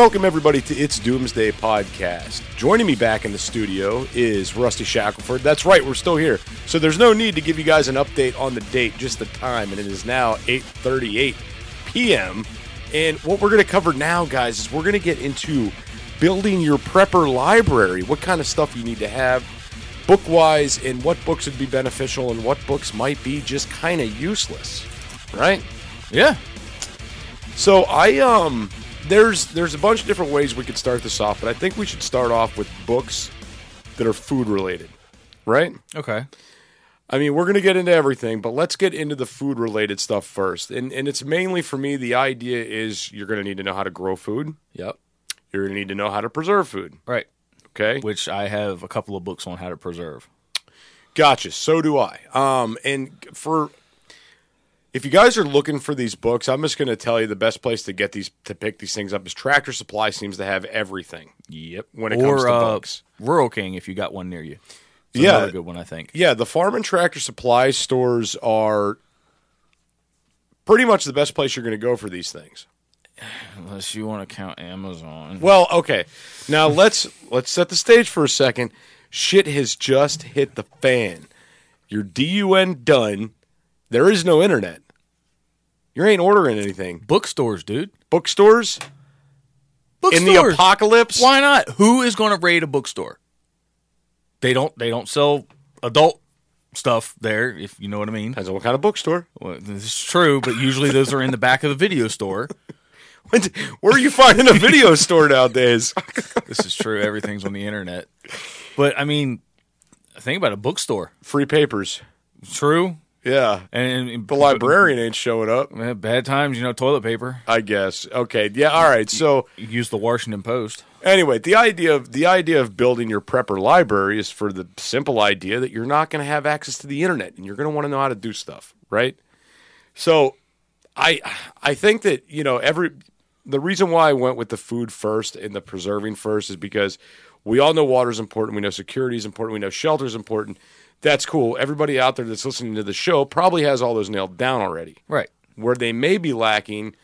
Welcome, everybody, to It's Doomsday Podcast. Joining me back in the studio is Rusty Shackleford. That's right, we're still here. So there's no need to give you guys an update on the date, just the time, and it is now 8.38 p.m. And what we're going to cover now, guys, is we're going to get into building your prepper library, what kind of stuff you need to have book-wise, and what books would be beneficial and what books might be just kind of useless, right? Yeah. So I um there's there's a bunch of different ways we could start this off, but I think we should start off with books that are food related. Right? Okay. I mean, we're going to get into everything, but let's get into the food related stuff first. And and it's mainly for me the idea is you're going to need to know how to grow food. Yep. You're going to need to know how to preserve food. Right. Okay? Which I have a couple of books on how to preserve. Gotcha. So do I. Um, and for if you guys are looking for these books, I'm just going to tell you the best place to get these to pick these things up is Tractor Supply. Seems to have everything. Yep. When it or, comes to uh, books. Rural King, if you got one near you. It's Yeah. another good one, I think. Yeah, the farm and tractor supply stores are pretty much the best place you're going to go for these things. Unless you want to count Amazon. Well, okay. Now let's let's set the stage for a second. Shit has just hit the fan. Your DUN done. There is no internet. You ain't ordering anything. Bookstores, dude. Bookstores in the apocalypse. Why not? Who is going to raid a bookstore? They don't. They don't sell adult stuff there, if you know what I mean. Depends on what kind of bookstore. Well, this is true, but usually those are in the back of the video store. Where are you finding a video store nowadays? This is true. Everything's on the internet. But I mean, think about a bookstore. Free papers. True. Yeah. And The librarian ain't showing up. Bad times, you know, toilet paper. I guess. Okay. Yeah. All right. So You use the Washington Post. anyway, the idea of the idea of building your prepper library is for the simple idea that you're not going to have access to the internet and you're going to want to know how to do stuff, right? So, I I think that you know every the reason why I went with the food first and the preserving first is because we all know water is important. We know security is important. We know shelter is important. That's cool. Everybody out there that's listening to the show probably has all those nailed down already. Right. Where they may be lacking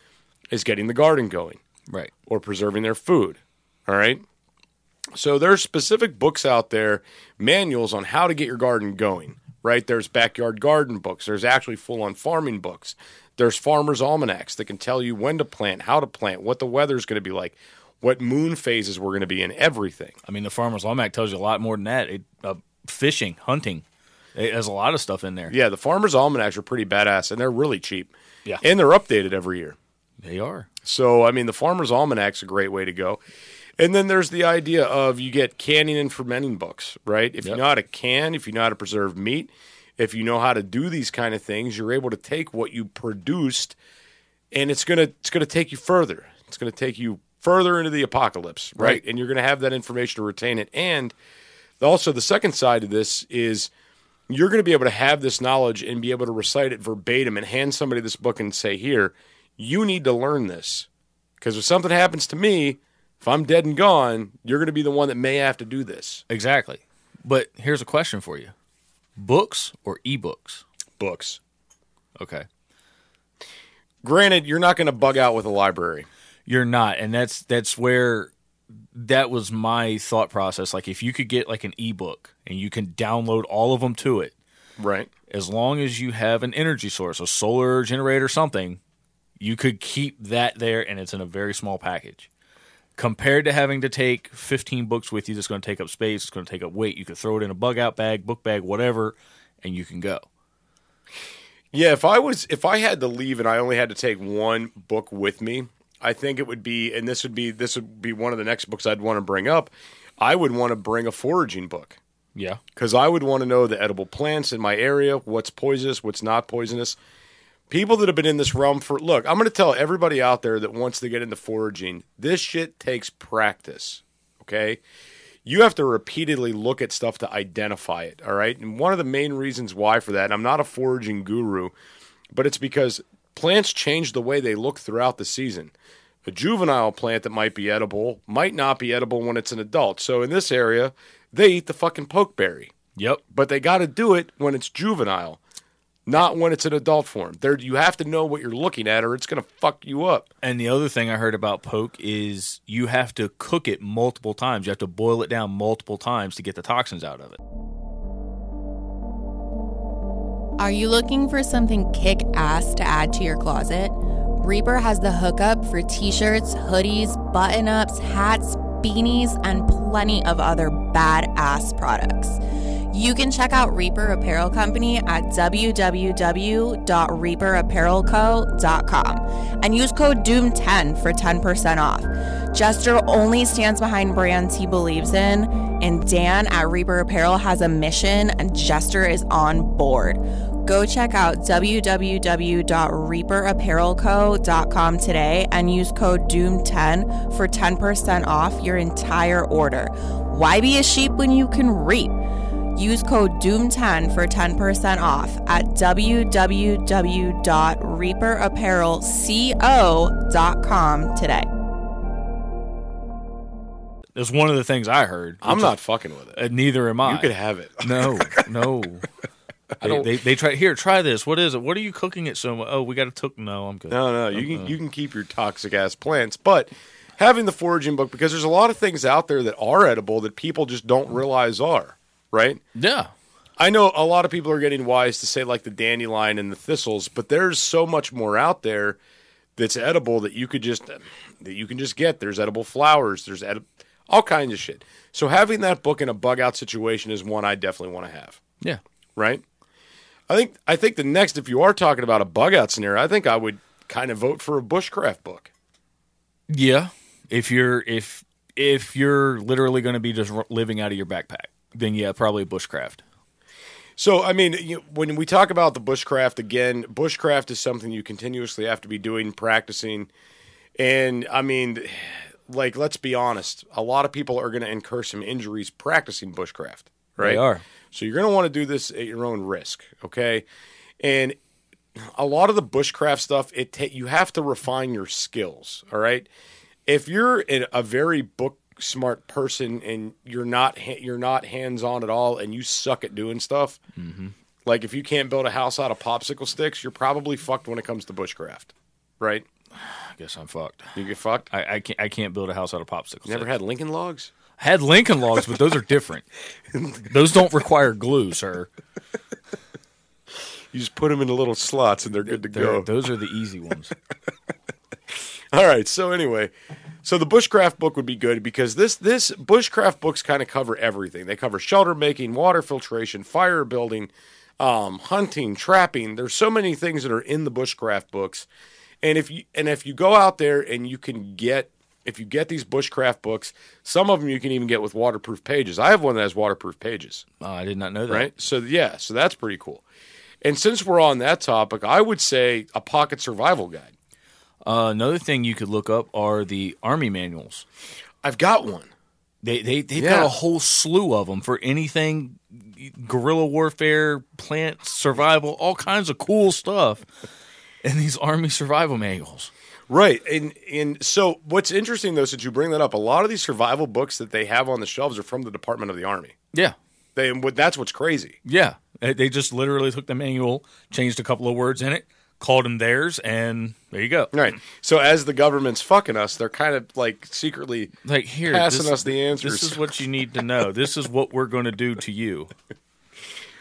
is getting the garden going Right. or preserving their food. All right. So there's specific books out there, manuals on how to get your garden going. Right. There's backyard garden books. There's actually full on farming books. There's farmers' almanacs that can tell you when to plant, how to plant, what the weather's going to be like, what moon phases we're going to be in, everything. I mean, the Farmer's Almanac tells you a lot more than that. It, uh, fishing, hunting. It has a lot of stuff in there. Yeah, the farmers' almanacs are pretty badass and they're really cheap. Yeah. And they're updated every year. They are. So, I mean, the Farmer's Almanac's a great way to go. And then there's the idea of you get canning and fermenting books, right? If you know how to can, if you know how to preserve meat, if you know how to do these kind of things, you're able to take what you produced and it's going to it's going to take you further. It's going to take you further into the apocalypse, right? Right. And you're going to have that information to retain it. And also the second side of this is you're going to be able to have this knowledge and be able to recite it verbatim and hand somebody this book and say, "Here, you need to learn this." Because if something happens to me, if I'm dead and gone, you're going to be the one that may have to do this. Exactly. But here's a question for you books or ebooks? Books. Okay. Granted, you're not going to bug out with a library. You're not. And that's that's where that was my thought process. Like if you could get like an ebook and you can download all of them to it, Right. as long as you have an energy source, a solar generator, something, you could keep that there and it's in a very small package. Compared to having to take 15 books with you that's going to take up space, it's going to take up weight. You could throw it in a bug out bag, book bag, whatever, and you can go. Yeah, if I was if I had to leave and I only had to take one book with me, I think it would be and this would be this would be one of the next books I'd want to bring up. I would want to bring a foraging book Yeah. because I would want to know the edible plants in my area, what's poisonous, what's not poisonous. People that have been in this realm for look, I'm going to tell everybody out there that wants to get into foraging, this shit takes practice. Okay? You have to repeatedly look at stuff to identify it, all right? And one of the main reasons why for that, and I'm not a foraging guru, but it's because plants change the way they look throughout the season. A juvenile plant that might be edible might not be edible when it's an adult. So in this area, they eat the fucking pokeberry Yep. but they got to do it when it's juvenile, not when it's an adult form. There, you have to know what you're looking at, or it's going to fuck you up. And the other thing I heard about poke is you have to cook it multiple times. You have to boil it down multiple times to get the toxins out of it. Are you looking for something kick ass to add to your closet? Reaper has the hookup for t shirts, hoodies, button ups, hats, beanies, and plenty of other badass products. You can check out Reaper Apparel Company at www.reaperapparelco.com and use code DOOM10 for 10% off. Jester only stands behind brands he believes in, and Dan at Reaper Apparel has a mission, and Jester is on board. Go check out www.reaperapparelco.com today and use code DOOM10 for 10% off your entire order. Why be a sheep when you can reap? Use code DOOM10 for 10% off at www.reaperapparelco.com today. That's one of the things I heard. I'm which not fucking with it. uh, neither am I. You could have it. No, no. They, don't- they, they try here. Try this. What is it? What are you cooking it so much? Oh, we got to took. No, I'm good. No, no, you can you can keep your toxic ass plants, but having the foraging book because there's a lot of things out there that are edible that people just don't realize are right. Yeah, I know a lot of people are getting wise to say like the dandelion and the thistles, but there's so much more out there that's edible that you could just that you can just get. There's edible flowers. There's edi- all kinds of shit. So having that book in a bug out situation is one I definitely want to have. yeah. Right. I think I think the next, if you are talking about a bug out scenario, I think I would kind of vote for a bushcraft book. Yeah, if you're if if you're literally going to be just living out of your backpack, then yeah, probably bushcraft. So, I mean, you, when we talk about the bushcraft again, bushcraft is something you continuously have to be doing, practicing. And I mean, like, let's be honest, a lot of people are going to incur some injuries practicing bushcraft, right? They are. So, you're going to want to do this at your own risk, okay? And a lot of the bushcraft stuff, it ta- you have to refine your skills, all right? If you're in a very book smart person and you're not you're not hands on at all and you suck at doing stuff, mm-hmm. like if you can't build a house out of popsicle sticks, you're probably fucked when it comes to bushcraft, right? I guess I'm fucked. You get fucked. I, I can't I can't build a house out of popsicles. Never had Lincoln logs. I had Lincoln logs, but those are different. those don't require glue, sir. You just put them into little slots and they're good to They're- go. Those are the easy ones. All right. So anyway, so the bushcraft book would be good because this this bushcraft books kind of cover everything. They cover shelter making, water filtration, fire building, um, hunting, trapping. There's so many things that are in the bushcraft books, and if you and if you go out there and you can get if you get these bushcraft books, some of them you can even get with waterproof pages. I have one that has waterproof pages. Oh, I did not know that. Right. So yeah, so that's pretty cool. And since we're on that topic, I would say a pocket survival guide. Uh, another thing you could look up are the army manuals. I've got one. They they they've Yeah. got a whole slew of them for anything guerrilla warfare, plant survival, all kinds of cool stuff. in these army survival manuals. Right. And and so what's interesting though, since you bring that up, a lot of these survival books that they have on the shelves are from the Department of the Army. Yeah, They that's what's crazy. yeah. They they just literally took the manual, changed a couple of words in it, called them theirs, and there you go. Right. So as the government's fucking us, they're kind of like secretly Like here, Passing this- us the answers. This is what you need to know. This is what we're going to do to you.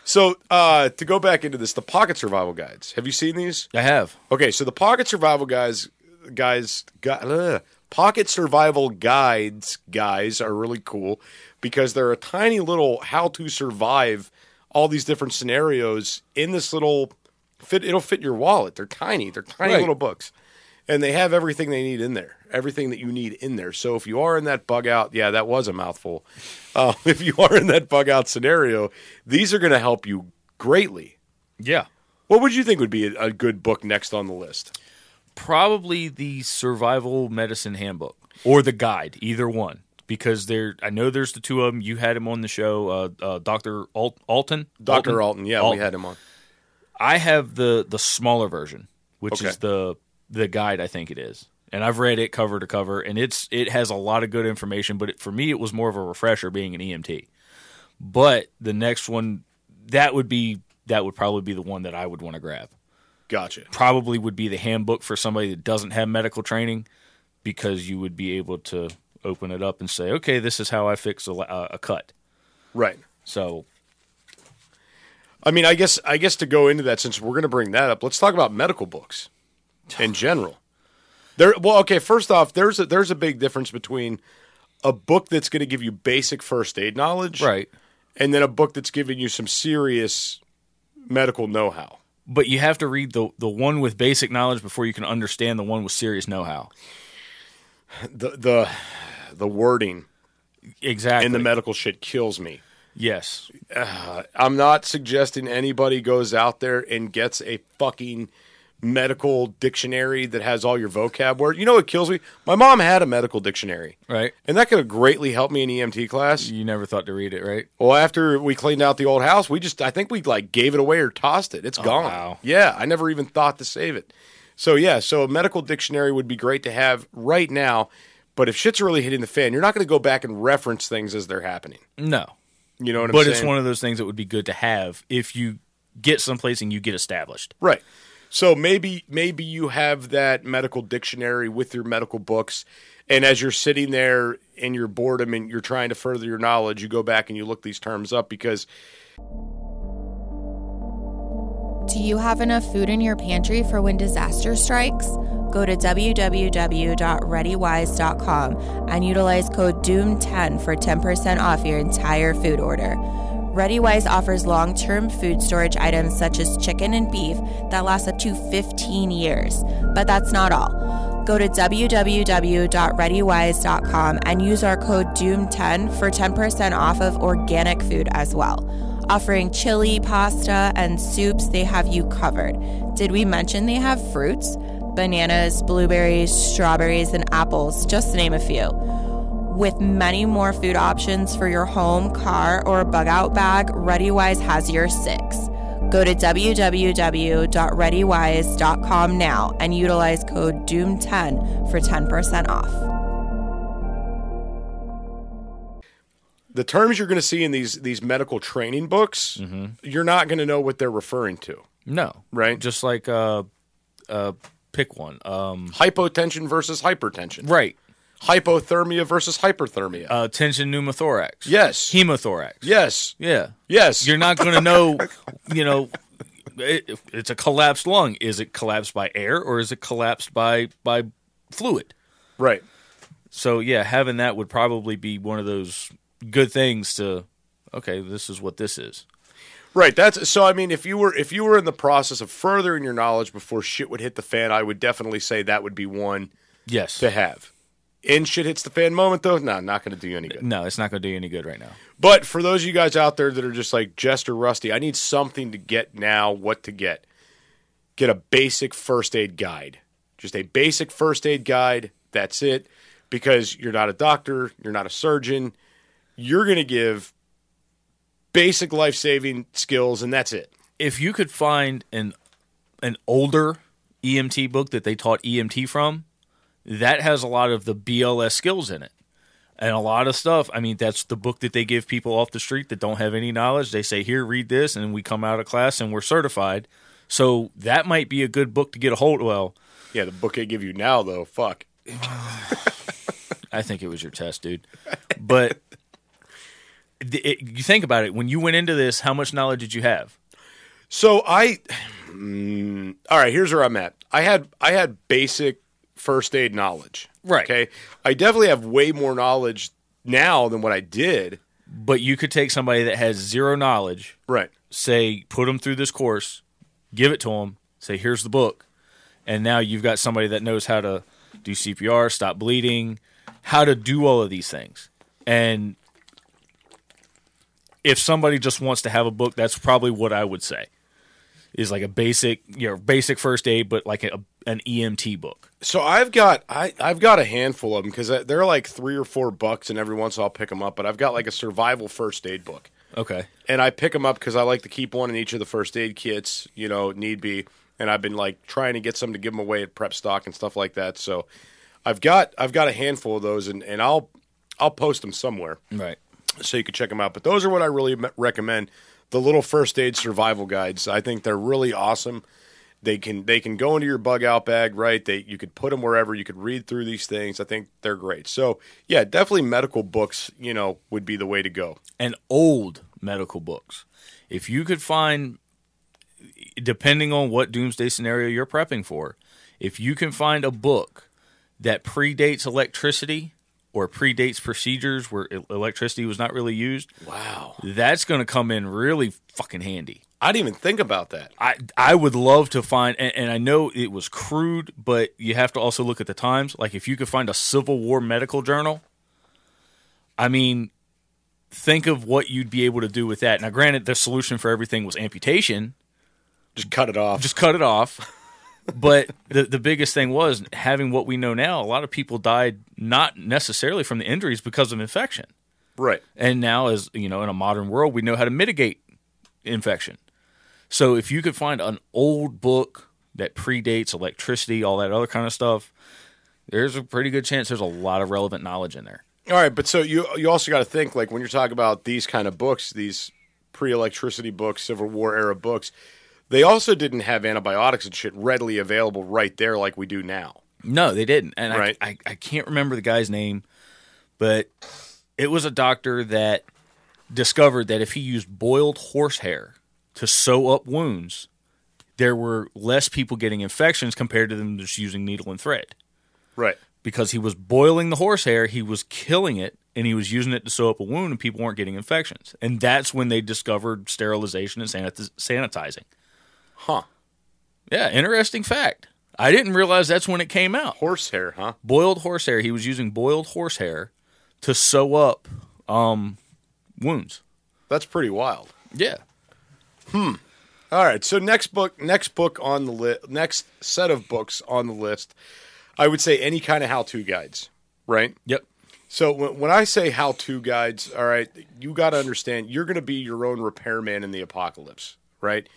So uh to go back into this, the pocket survival guides. Have you seen these? I have. Okay, so the pocket survival guys guys ugh, pocket survival guides guys are really cool because they're a tiny little how to survive all these different scenarios in this little fit. It'll fit your wallet. They're tiny. They're tiny Right. little books, and they have everything they need in there. Everything that you need in there. So if you are in that bug out, yeah, that was a mouthful. Uh, if you are in that bug out scenario, these are going to help you greatly. Yeah. What would you think would be a, a good book next on the list? Probably the survival medicine handbook or the guide, either one. Because there, I know there's the two of them. You had him on the show, uh, uh, Doctor Alt- Alton. Dr. Alton, yeah, we had him on. I have the the smaller version, which Okay. is the the guide. I think it is, and I've read it cover to cover, and it's it has a lot of good information. But it, for me, it was more of a refresher being an EMT. But the next one, that would be that would probably be the one that I would want to grab. Gotcha. Probably would be the handbook for somebody that doesn't have medical training, because you would be able to open it up and say, okay, this is how I fix a, a a cut. Right. So I mean, I guess I guess to go into that, since we're going to bring that up, let's talk about medical books in general. There, well, okay. First off, there's a there's a big difference between a book that's going to give you basic first aid knowledge, right. and then a book that's giving you some serious medical know-how. But you have to read the the one with basic knowledge before you can understand the one with serious know how. The the the wording Exactly. in the medical shit kills me. Yes. Uh, I'm not suggesting anybody goes out there and gets a fucking medical dictionary that has all your vocab words. You know what kills me? My mom had a medical dictionary. Right. And that could have greatly helped me in EMT class. You never thought to read it, right? Well, after we cleaned out the old house, we just I think we like gave it away or tossed it. It's oh, gone. wow. Yeah, I never even thought to save it. So yeah, so a medical dictionary would be great to have right now. But if shit's really hitting the fan, you're not going to go back and reference things as they're happening. No. You know what I'm But saying? But it's one of those things that would be good to have if you get someplace and you get established. Right. So maybe maybe you have that medical dictionary with your medical books, and as you're sitting there in your boredom and you're trying to further your knowledge, you go back and you look these terms up because Do you have enough food in your pantry for when disaster strikes? Go to www.readywise.com and utilize code DOOM10 for 10% off your entire food order. ReadyWise offers long term food storage items such as chicken and beef that last up to 15 years. But that's not all. Go to www.readywise.com and use our code DOOM10 for 10% off of organic food as well. Offering chili, pasta, and soups, they have you covered. Did we mention they have fruits? Bananas, blueberries, strawberries, and apples, just to name a few. With many more food options for your home, car, or bug out bag, ReadyWise has your six. Go to www.readywise.com now and utilize code DOOM10 for 10% off. The terms you're going to see in these these medical training books, you're not going to know what they're referring to. No. Right. Just like uh uh pick one. Um Hypotension versus hypertension. right. Hypothermia versus hyperthermia. Uh tension pneumothorax. yes. Hemothorax. yes. Yeah. Yes. You're not going to know, you know, it, it's a collapsed lung. Is it collapsed by air or is it collapsed by by fluid? right. So yeah, having that would probably be one of those good things to. Okay, this is what this is. Right. That's so. I mean, if you were if you were in the process of furthering your knowledge before shit would hit the fan, I would definitely say that would be one Yes. to have. In shit hits the fan moment, though, no, not going to do you any good. No, it's not going to do you any good right now. But for those of you guys out there that are just like Jester Rusty, I need something to get now. What to get? Get a basic first aid guide. Just a basic first aid guide. That's it. Because you're not a doctor, you're not a surgeon. You're going to give basic life saving skills, and that's it. If you could find an an older EMT book that they taught EMT from, that has a lot of the BLS skills in it. And a lot of stuff, I mean, that's the book that they give people off the street that don't have any knowledge. They say, Here, read this, and we come out of class and we're certified. So that might be a good book to get a hold Well, Yeah, the book they give you now, though, fuck. I think it was your test, dude. But it, you think about it. When you went into this, how much knowledge did you have? So I, mm, all right. Here's where I'm at. I had I had basic first aid knowledge. Right. Okay. I definitely have way more knowledge now than what I did. But you could take somebody that has zero knowledge, Right. say, put them through this course, give it to them, say, here's the book. And now you've got somebody that knows how to do CPR, stop bleeding, how to do all of these things. And if somebody just wants to have a book, that's probably what I would say. Is like a basic, you know, basic first aid, but like a, an EMT book. So I've got I I've got a handful of them because they're like three or four bucks, and every once in a while I'll pick them up. But I've got like a survival first aid book, Okay. and I pick them up because I like to keep one in each of the first aid kits, you know, need be. And I've been like trying to get some to give them away at prep stock and stuff like that. So I've got I've got a handful of those, and, and I'll I'll post them somewhere Right. So you can check them out. But those are what I really recommend. The little first aid survival guides. I think they're really awesome. They can they can go into your bug out bag, right? They you could put them wherever. You could read through these things. I think they're great. So yeah, definitely medical books. You know, would be the way to go. and old medical books. If you could find, depending on what doomsday scenario you're prepping for, if you can find a book that predates electricity or predates procedures where electricity was not really used, Wow, that's going to come in really fucking handy. I didn't even think about that. I I would love to find, and, and I know it was crude, but you have to also look at the times. Like if you could find a Civil War medical journal, I mean, think of what you'd be able to do with that. Now, granted, the solution for everything was amputation, Just cut it off. just cut it off. But the the biggest thing was having what we know now. A lot of people died not necessarily from the injuries because of infection. right. And now, as you know, in a modern world, we know how to mitigate infection. So if you could find an old book that predates electricity, all that other kind of stuff, there's a pretty good chance there's a lot of relevant knowledge in there. All right, but so you you also got to think like when you're talking about these kind of books, these pre-electricity books, Civil War era books, they also didn't have antibiotics and shit readily available right there like we do now. No, they didn't. And I- Right. I, I, can't remember the guy's name, but it was a doctor that discovered that if he used boiled horsehair to sew up wounds, there were less people getting infections compared to them just using needle and thread. Right. because he was boiling the horsehair, he was killing it, and he was using it to sew up a wound, and people weren't getting infections. And that's when they discovered sterilization and sanit- sanitizing. Huh. Yeah, interesting fact. I didn't realize that's when it came out. Horsehair, huh? Boiled horsehair. He was using boiled horsehair to sew up um, wounds. That's pretty wild. Yeah. Hmm. All right, so next book, next book on the list, next set of books on the list, I would say any kind of how-to guides, right? Yep. So when, when I say how-to guides, all right, you got to understand you're going to be your own repairman in the apocalypse, right?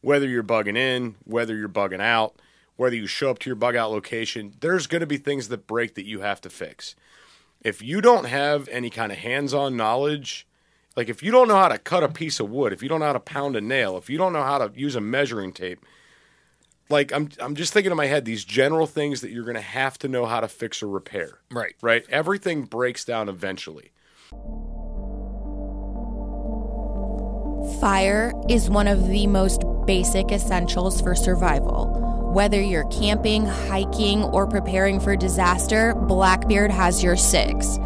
Whether you're bugging in, whether you're bugging out, whether you show up to your bug out location, there's going to be things that break that you have to fix. If you don't have any kind of hands-on knowledge, like if you don't know how to cut a piece of wood, if you don't know how to pound a nail, if you don't know how to use a measuring tape, like I'm I'm just thinking in my head these general things that you're going to have to know how to fix or repair Right. right? Everything breaks down eventually. Fire is one of the most basic essentials for survival. Whether you're camping, hiking, or preparing for disaster, Blackbeard has your six.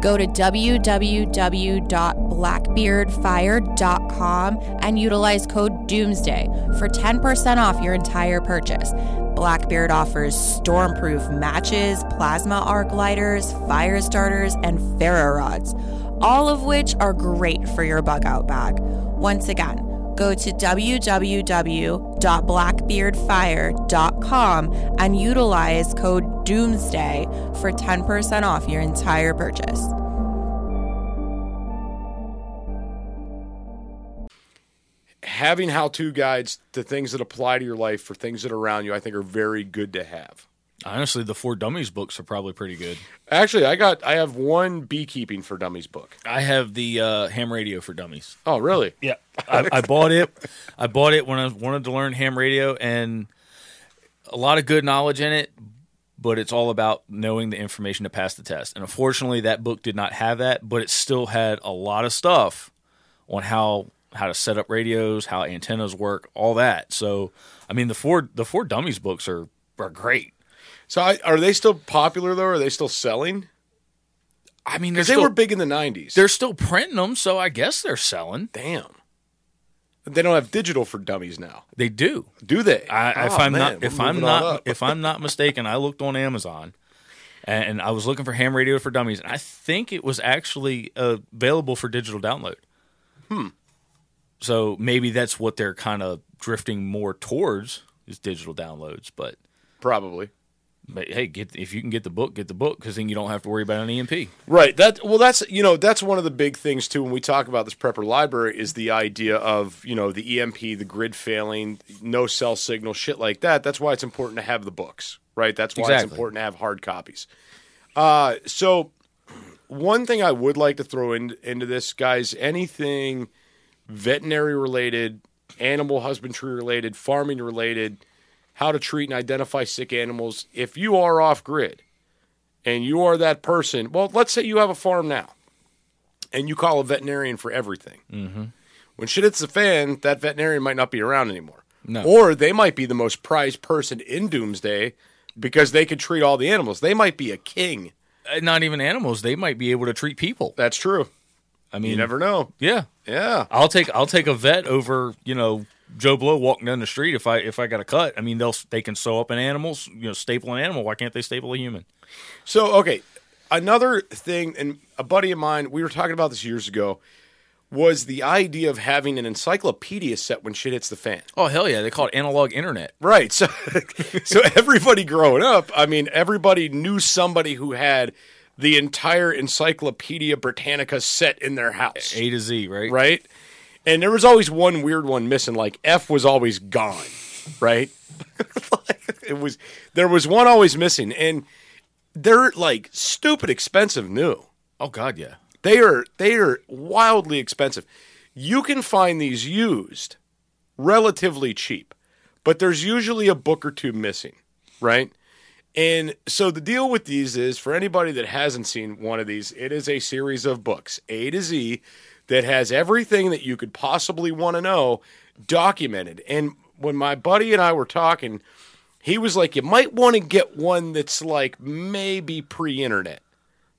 Go to www.blackbeardfire.com and utilize code Doomsday for 10% off your entire purchase. Blackbeard offers stormproof matches, plasma arc lighters, fire starters, and ferro rods, all of which are great for your bug out bag. Once again, go to www.blackbeardfire.com and utilize code Doomsday for 10% off your entire purchase. Having how-to guides to things that apply to your life for things that are around you, I think are very good to have. Honestly, the For Dummies books are probably pretty good. Actually, I got I have one beekeeping for dummies book. I have the uh, ham radio for dummies. Oh, really? Yeah, I, I bought it. I bought it when I wanted to learn ham radio, and a lot of good knowledge in it. But it's all about knowing the information to pass the test. And unfortunately, that book did not have that. But it still had a lot of stuff on how how to set up radios, how antennas work, all that. So, I mean, the four the For Dummies books are are great. So I, are they still popular though? Are they still selling? I mean, Because they were big in the 90s. they're still printing them, so I guess they're selling. Damn. They don't have digital for dummies now, They do. do they? I, if Oh, I'm man, not if I'm not if I'm not mistaken, I looked on Amazon and I was looking for ham radio for dummies, and I think it was actually uh, available for digital download. Hmm. So maybe that's what they're kind of drifting more towards is digital downloads. But, Probably. But hey, get if you can get the book, get the book because then you don't have to worry about an EMP. Right. That well that's you know, that's one of the big things too when we talk about this prepper library is the idea of, you know, the EMP, the grid failing, no cell signal, shit like that. That's why it's important to have the books, right? That's why it's important to have hard copies. Uh so one thing I would like to throw in, into this, guys, anything veterinary related, animal husbandry related, farming related, how to treat and identify sick animals. If you are off grid and you are that person, well, let's say you have a farm now and you call a veterinarian for everything. Mm-hmm. When shit hits the fan, that veterinarian might not be around anymore. No. Or they might be the most prized person in Doomsday because they could treat all the animals. They might be a king. Uh, Not even animals; they might be able to treat people. That's true. I mean, You never know. yeah. Yeah. I'll take I'll take a vet over you know Joe Blow walking down the street if I if I got a cut. I mean they'll they can sew up an animal, you know, staple an animal. Why can't they staple a human? So, okay, another thing, and a buddy of mine, we were talking about this years ago, was the idea of having an encyclopedia set when shit hits the fan. Oh hell yeah, they call it analog internet. Right. So, so everybody growing up, I mean, everybody knew somebody who had the entire Encyclopedia Britannica set in their house. A to Z, right? Right. And there was always one weird one missing. Like F was always gone. Right. it was. There was one always missing, and they're like stupid expensive new. Oh god, yeah. They are they are wildly expensive. You can find these used relatively cheap, but there's usually a book or two missing, right? And so the deal with these is for anybody that hasn't seen one of these, it is a series of books, A to Z, that has everything that you could possibly want to know documented. And when my buddy and I were talking, he was like, You might want to get one that's like maybe pre internet.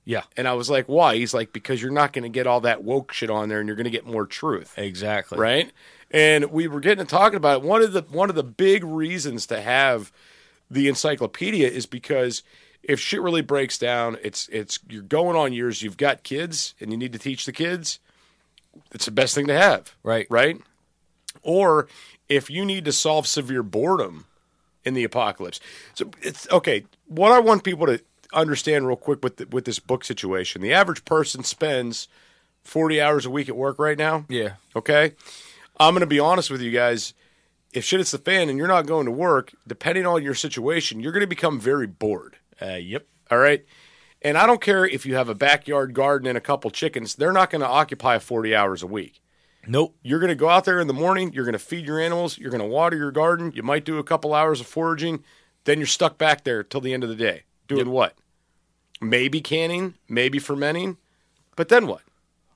Yeah. And I was like, why? He's like, because you're not going to get all that woke shit on there and you're going to get more truth. Exactly. Right? And we were getting to talking about it. One of the one of the big reasons to have the encyclopedia is because if shit really breaks down, it's it's you're going on years, you've got kids and you need to teach the kids, it's the best thing to have. Right. Right? Or if you need to solve severe boredom in the apocalypse. So it's okay. What I want people to understand real quick with the, with this book situation, the average person spends 40 hours a week at work right now. Yeah. Okay. I'm going to be honest with you guys. If shit hits the fan and you're not going to work, depending on your situation, you're going to become very bored. Uh, yep. All right. And I don't care if you have a backyard garden and a couple chickens, they're not going to occupy 40 hours a week. Nope. You're going to go out there in the morning, you're going to feed your animals, you're going to water your garden, you might do a couple hours of foraging, then you're stuck back there till the end of the day. Doing what? Maybe canning, maybe fermenting, but then what?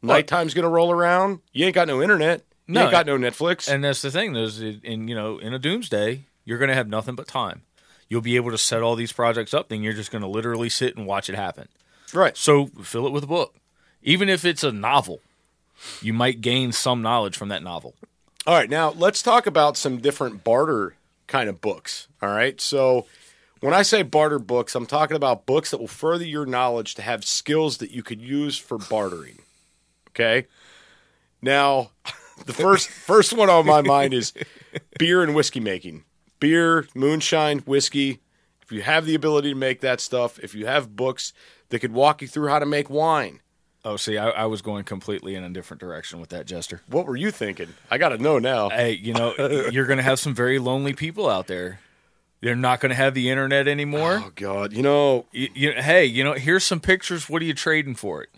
Nighttime's going to roll around. You ain't got no internet. You No. ain't got no Netflix. And that's the thing. There's in you know in a doomsday, you're going to have nothing but time. You'll be able to set all these projects up. Then you're just going to literally sit and watch it happen. right. So fill it with a book, even if it's a novel. You might gain some knowledge from that novel. All right, now let's talk about some different barter kind of books. All right, so when I say barter books, I'm talking about books that will further your knowledge to have skills that you could use for bartering. Okay, now the first first one on my mind is beer and whiskey making. Beer, moonshine, whiskey. If you have the ability to make that stuff, if you have books that could walk you through how to make wine, Oh, see, I, I was going completely in a different direction with that, Jester. what were you thinking? I got to know now. Hey, you know, you're going to have some very lonely people out there. They're not going to have the internet anymore. Oh God, you know You, you, hey, you know, here's some pictures. What are you trading for it?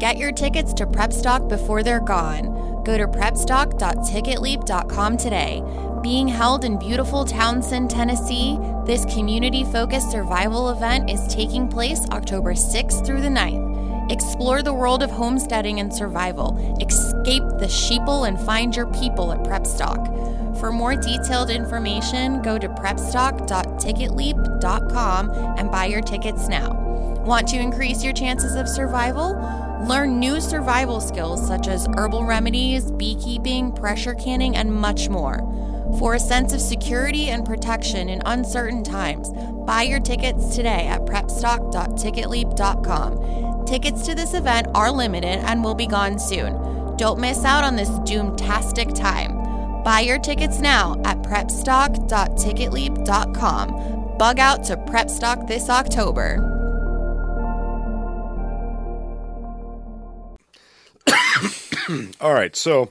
Get your tickets to Prep Stock before they're gone. Go to prepstock.ticketleap.com today. Being held in beautiful Townsend, Tennessee, this community focused survival event is taking place October 6th through the 9th. Explore the world of homesteading and survival. Escape the sheeple and find your people at Prepstock. For more detailed information, go to prepstock.ticketleap.com and buy your tickets now. Want to increase your chances of survival? Learn new survival skills such as herbal remedies, beekeeping, pressure canning, and much more. For a sense of security and protection in uncertain times, buy your tickets today at prepstock.ticketleap.com. Tickets to this event are limited and will be gone soon. Don't miss out on this doomtastic time. Buy your tickets now at prepstock.ticketleap.com. Bug out to Prepstock this October. All right, so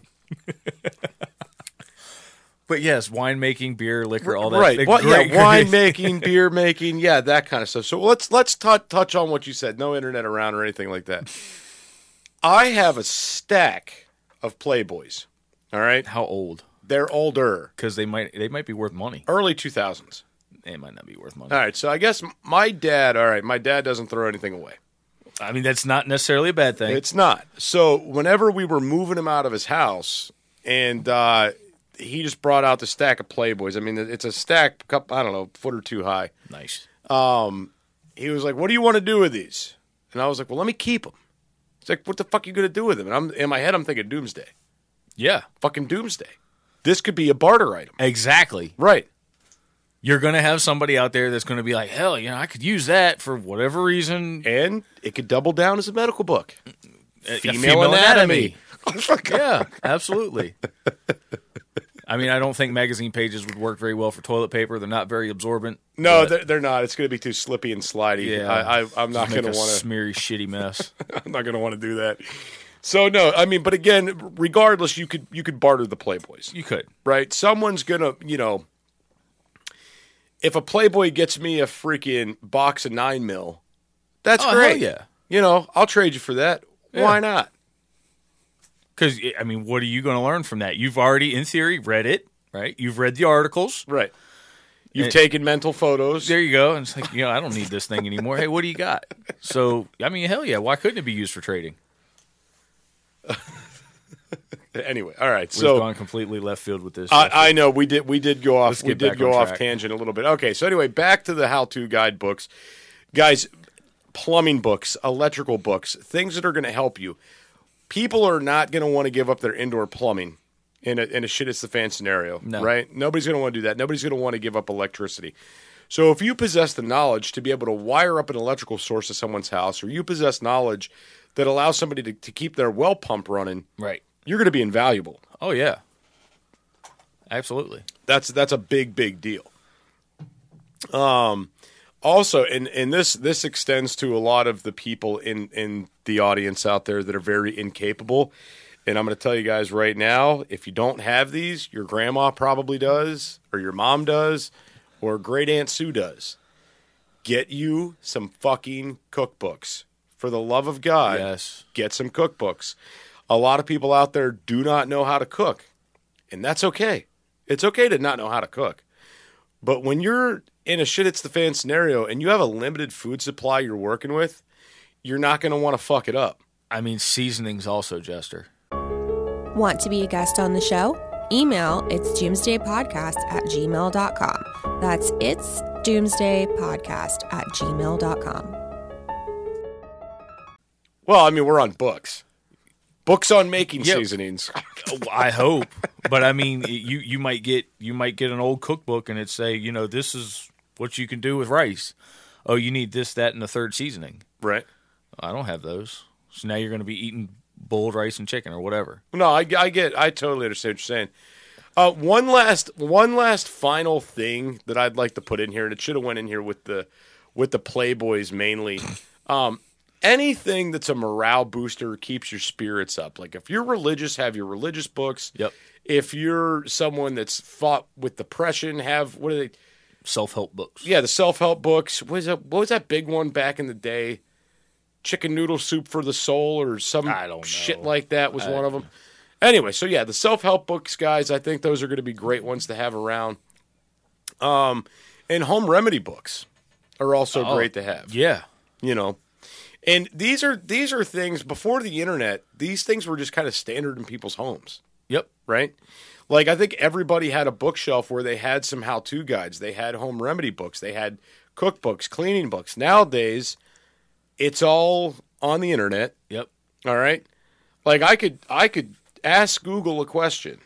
But yes, winemaking, beer, liquor, all that. right, well, great- yeah, wine making, beer making, yeah, that kind of stuff. So let's let's tou touch on what you said. No internet around or anything like that. I have a stack of Playboys. All right, How old? they're older, Because they might they might be worth money. early two thousands. They might not be worth money. All right, so I guess my dad. All right, my dad doesn't throw anything away. I mean, that's not necessarily a bad thing. It's not. So whenever we were moving him out of his house, and uh, he just brought out the stack of Playboys. I mean, it's a stack, cup I don't know, foot or two high. nice. He was like, "What do you want to do with these?" And I was like, "Well, let me keep them." He's like, "What the fuck are you gonna do with them?" And I'm in my head, I'm thinking Doomsday, Yeah, fucking Doomsday. This could be a barter item, exactly. right? You're going to have somebody out there that's going to be like, hell, you know, I could use that for whatever reason. And it could double down as a medical book. Uh, Female anatomy. yeah, absolutely. I mean, I don't think magazine pages would work very well for toilet paper. They're not very absorbent. No, they're, they're not. It's going to be too slippy and slidey. Yeah. I, I, I'm not going to want to. smeary, shitty mess. I'm not going to want to do that. So no, I mean, but again, regardless, you could you could barter the Playboys, You could. right? Someone's gonna, you know, if a Playboy gets me a freaking box of nine mil, that's Oh, great. yeah. you know, I'll trade you for that. Why not? Because, I mean, what are you going to learn from that? You've already, in theory, read it, right? You've read the articles. Right. You've It- taken mental photos. There you go. And it's like, you know, I don't need this thing anymore. Hey, what do you got? So, I mean, hell yeah. Why couldn't it be used for trading? Anyway, all right. We've So gone completely left field with this. I, I know we did we did go off we did go off track. tangent a little bit. Okay, so anyway, back to the how to guide books, guys. Plumbing books, electrical books, things that are going to help you. People are not going to want to give up their indoor plumbing in a in a shit it's the fan scenario, No. right? Nobody's going to want to do that. Nobody's going to want to give up electricity. So if you possess the knowledge to be able to wire up an electrical source to someone's house, or you possess knowledge that allows somebody to, to keep their well pump running, right. You're going to be invaluable. Oh, yeah. Absolutely. That's that's a big big deal. Um, also, and and this this extends to a lot of the people in in the audience out there that are very incapable. And I'm going to tell you guys right now, if you don't have these, your grandma probably does, or your mom does, or great aunt Sue does. Get you some fucking cookbooks. For the love of God, Yes. get some cookbooks. A lot of people out there do not know how to cook, and that's okay. It's okay to not know how to cook. But when you're in a shit it's the fan scenario and you have a limited food supply you're working with, you're not going to want to fuck it up. I mean, seasonings also, Jester. Want to be a guest on the show? Email it's doomsdaypodcast at gmail.com. That's it's doomsdaypodcast at gmail.com. Well, I mean, we're on books. Books on making Yep. seasonings. I hope, but I mean, you you might get you might get an old cookbook and it say, you know, this is what you can do with rice. Oh, you need this, that, and the third seasoning. right. I don't have those, so now you're going to be eating boiled rice and chicken or whatever. No, I, I get, I totally understand what you're saying. Uh, one last, one last final thing that I'd like to put in here, and it should have went in here with the, with the Playboys mainly. Um, anything that's a morale booster keeps your spirits up. Like if you're religious, have your religious books. Yep. If you're someone that's fought with depression, have what are they? Self help books. Yeah, the self help books. What was that? What was that big one back in the day? Chicken noodle soup for the soul, or some I don't shit know. like that was one of them. Anyway, so yeah, the self help books, guys. I think those are going to be great ones to have around. Um, and home remedy books are also Oh, great to have. Yeah. You know, and these are these are things before the internet. These things were just kind of standard in people's homes. Yep. right? Like I think everybody had a bookshelf where they had some how-to guides, they had home remedy books, they had cookbooks, cleaning books. Nowadays, it's all on the internet. Yep. All right, like I could I could ask Google a question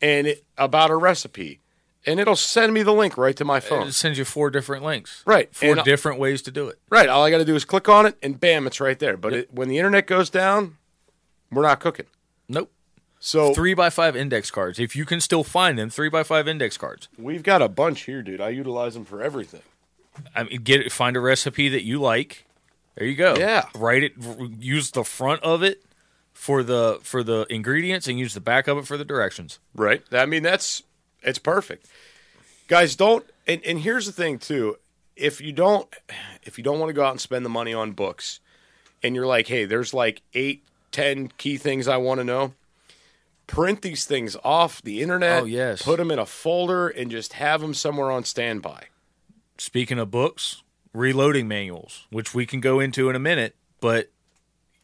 and it, about a recipe, and it'll send me the link right to my phone. It sends you four different links. Right, Four and- different ways to do it. Right, all I got to do is click on it, and bam, it's right there. But it, when the internet goes down, we're not cooking. Nope. So Three by five index cards. If you can still find them, three by five index cards. we've got a bunch here, dude. I utilize them for everything. I mean, get find a recipe that you like. There you go. Yeah. Write it. Use the front of it for the for the ingredients, and use the back of it for the directions. Right. I mean, that's it's perfect. Guys, don't and, and here's the thing too. If you don't if you don't want to go out and spend the money on books and you're like, hey, there's like eight, ten key things I want to know, print these things off the internet. Oh, yes. Put them in a folder and just have them somewhere on standby. Speaking of books, reloading manuals, which we can go into in a minute, but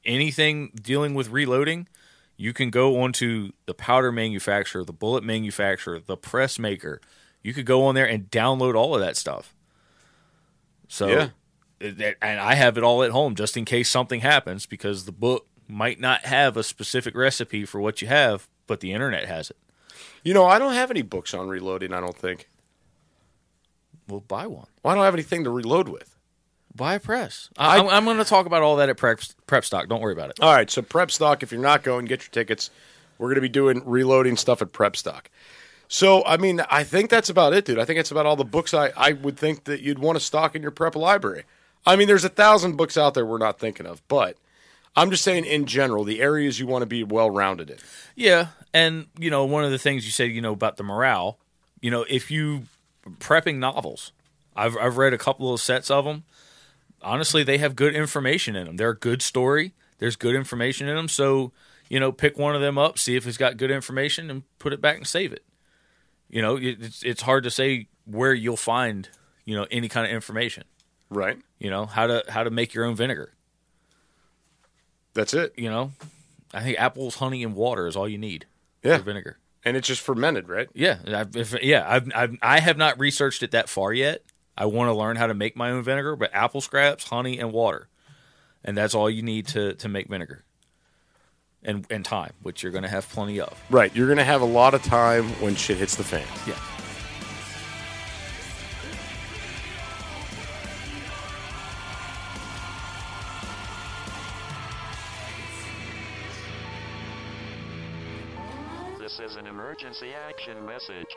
anything dealing with reloading, you can go onto the powder manufacturer, the bullet manufacturer, the press maker. You could go on there and download all of that stuff. So, Yeah. and I have it all at home just in case something happens because the book might not have a specific recipe for what you have, but the internet has it. You know, I don't have any books on reloading, I don't think. Well, buy one. Well, I don't have anything to reload with. Buy a press. I, am I'm going to talk about all that at prep, prep stock. Don't worry about it. All right, so Prep Stock, if you're not going, get your tickets. We're going to be doing reloading stuff at Prep Stock. So, I mean, I think that's about it, dude. I think it's about all the books I, I would think that you'd want to stock in your prep library. I mean, there's a thousand books out there we're not thinking of, but I'm just saying in general, the areas you want to be well rounded in. Yeah, and you know, one of the things you said, you know, about the morale, you know, if you prepping novels, I've I've read a couple of sets of them. Honestly, they have good information in them. They're a good story. There's good information in them. So, you know, pick one of them up, see if it's got good information, and put it back and save it. You know, it's it's hard to say where you'll find you know any kind of information. Right. You know how to how to make your own vinegar. That's it. You know, I think apples, honey, and water is all you need Yeah. for vinegar. And it's just fermented, right? Yeah, I've, if, yeah, I've, I've I have not researched it that far yet. I want to learn how to make my own vinegar, but apple scraps, honey, and water, and that's all you need to to make vinegar. And and time, which you're going to have plenty of. Right. You're going to have a lot of time when shit hits the fan. Yeah. This is an emergency action message.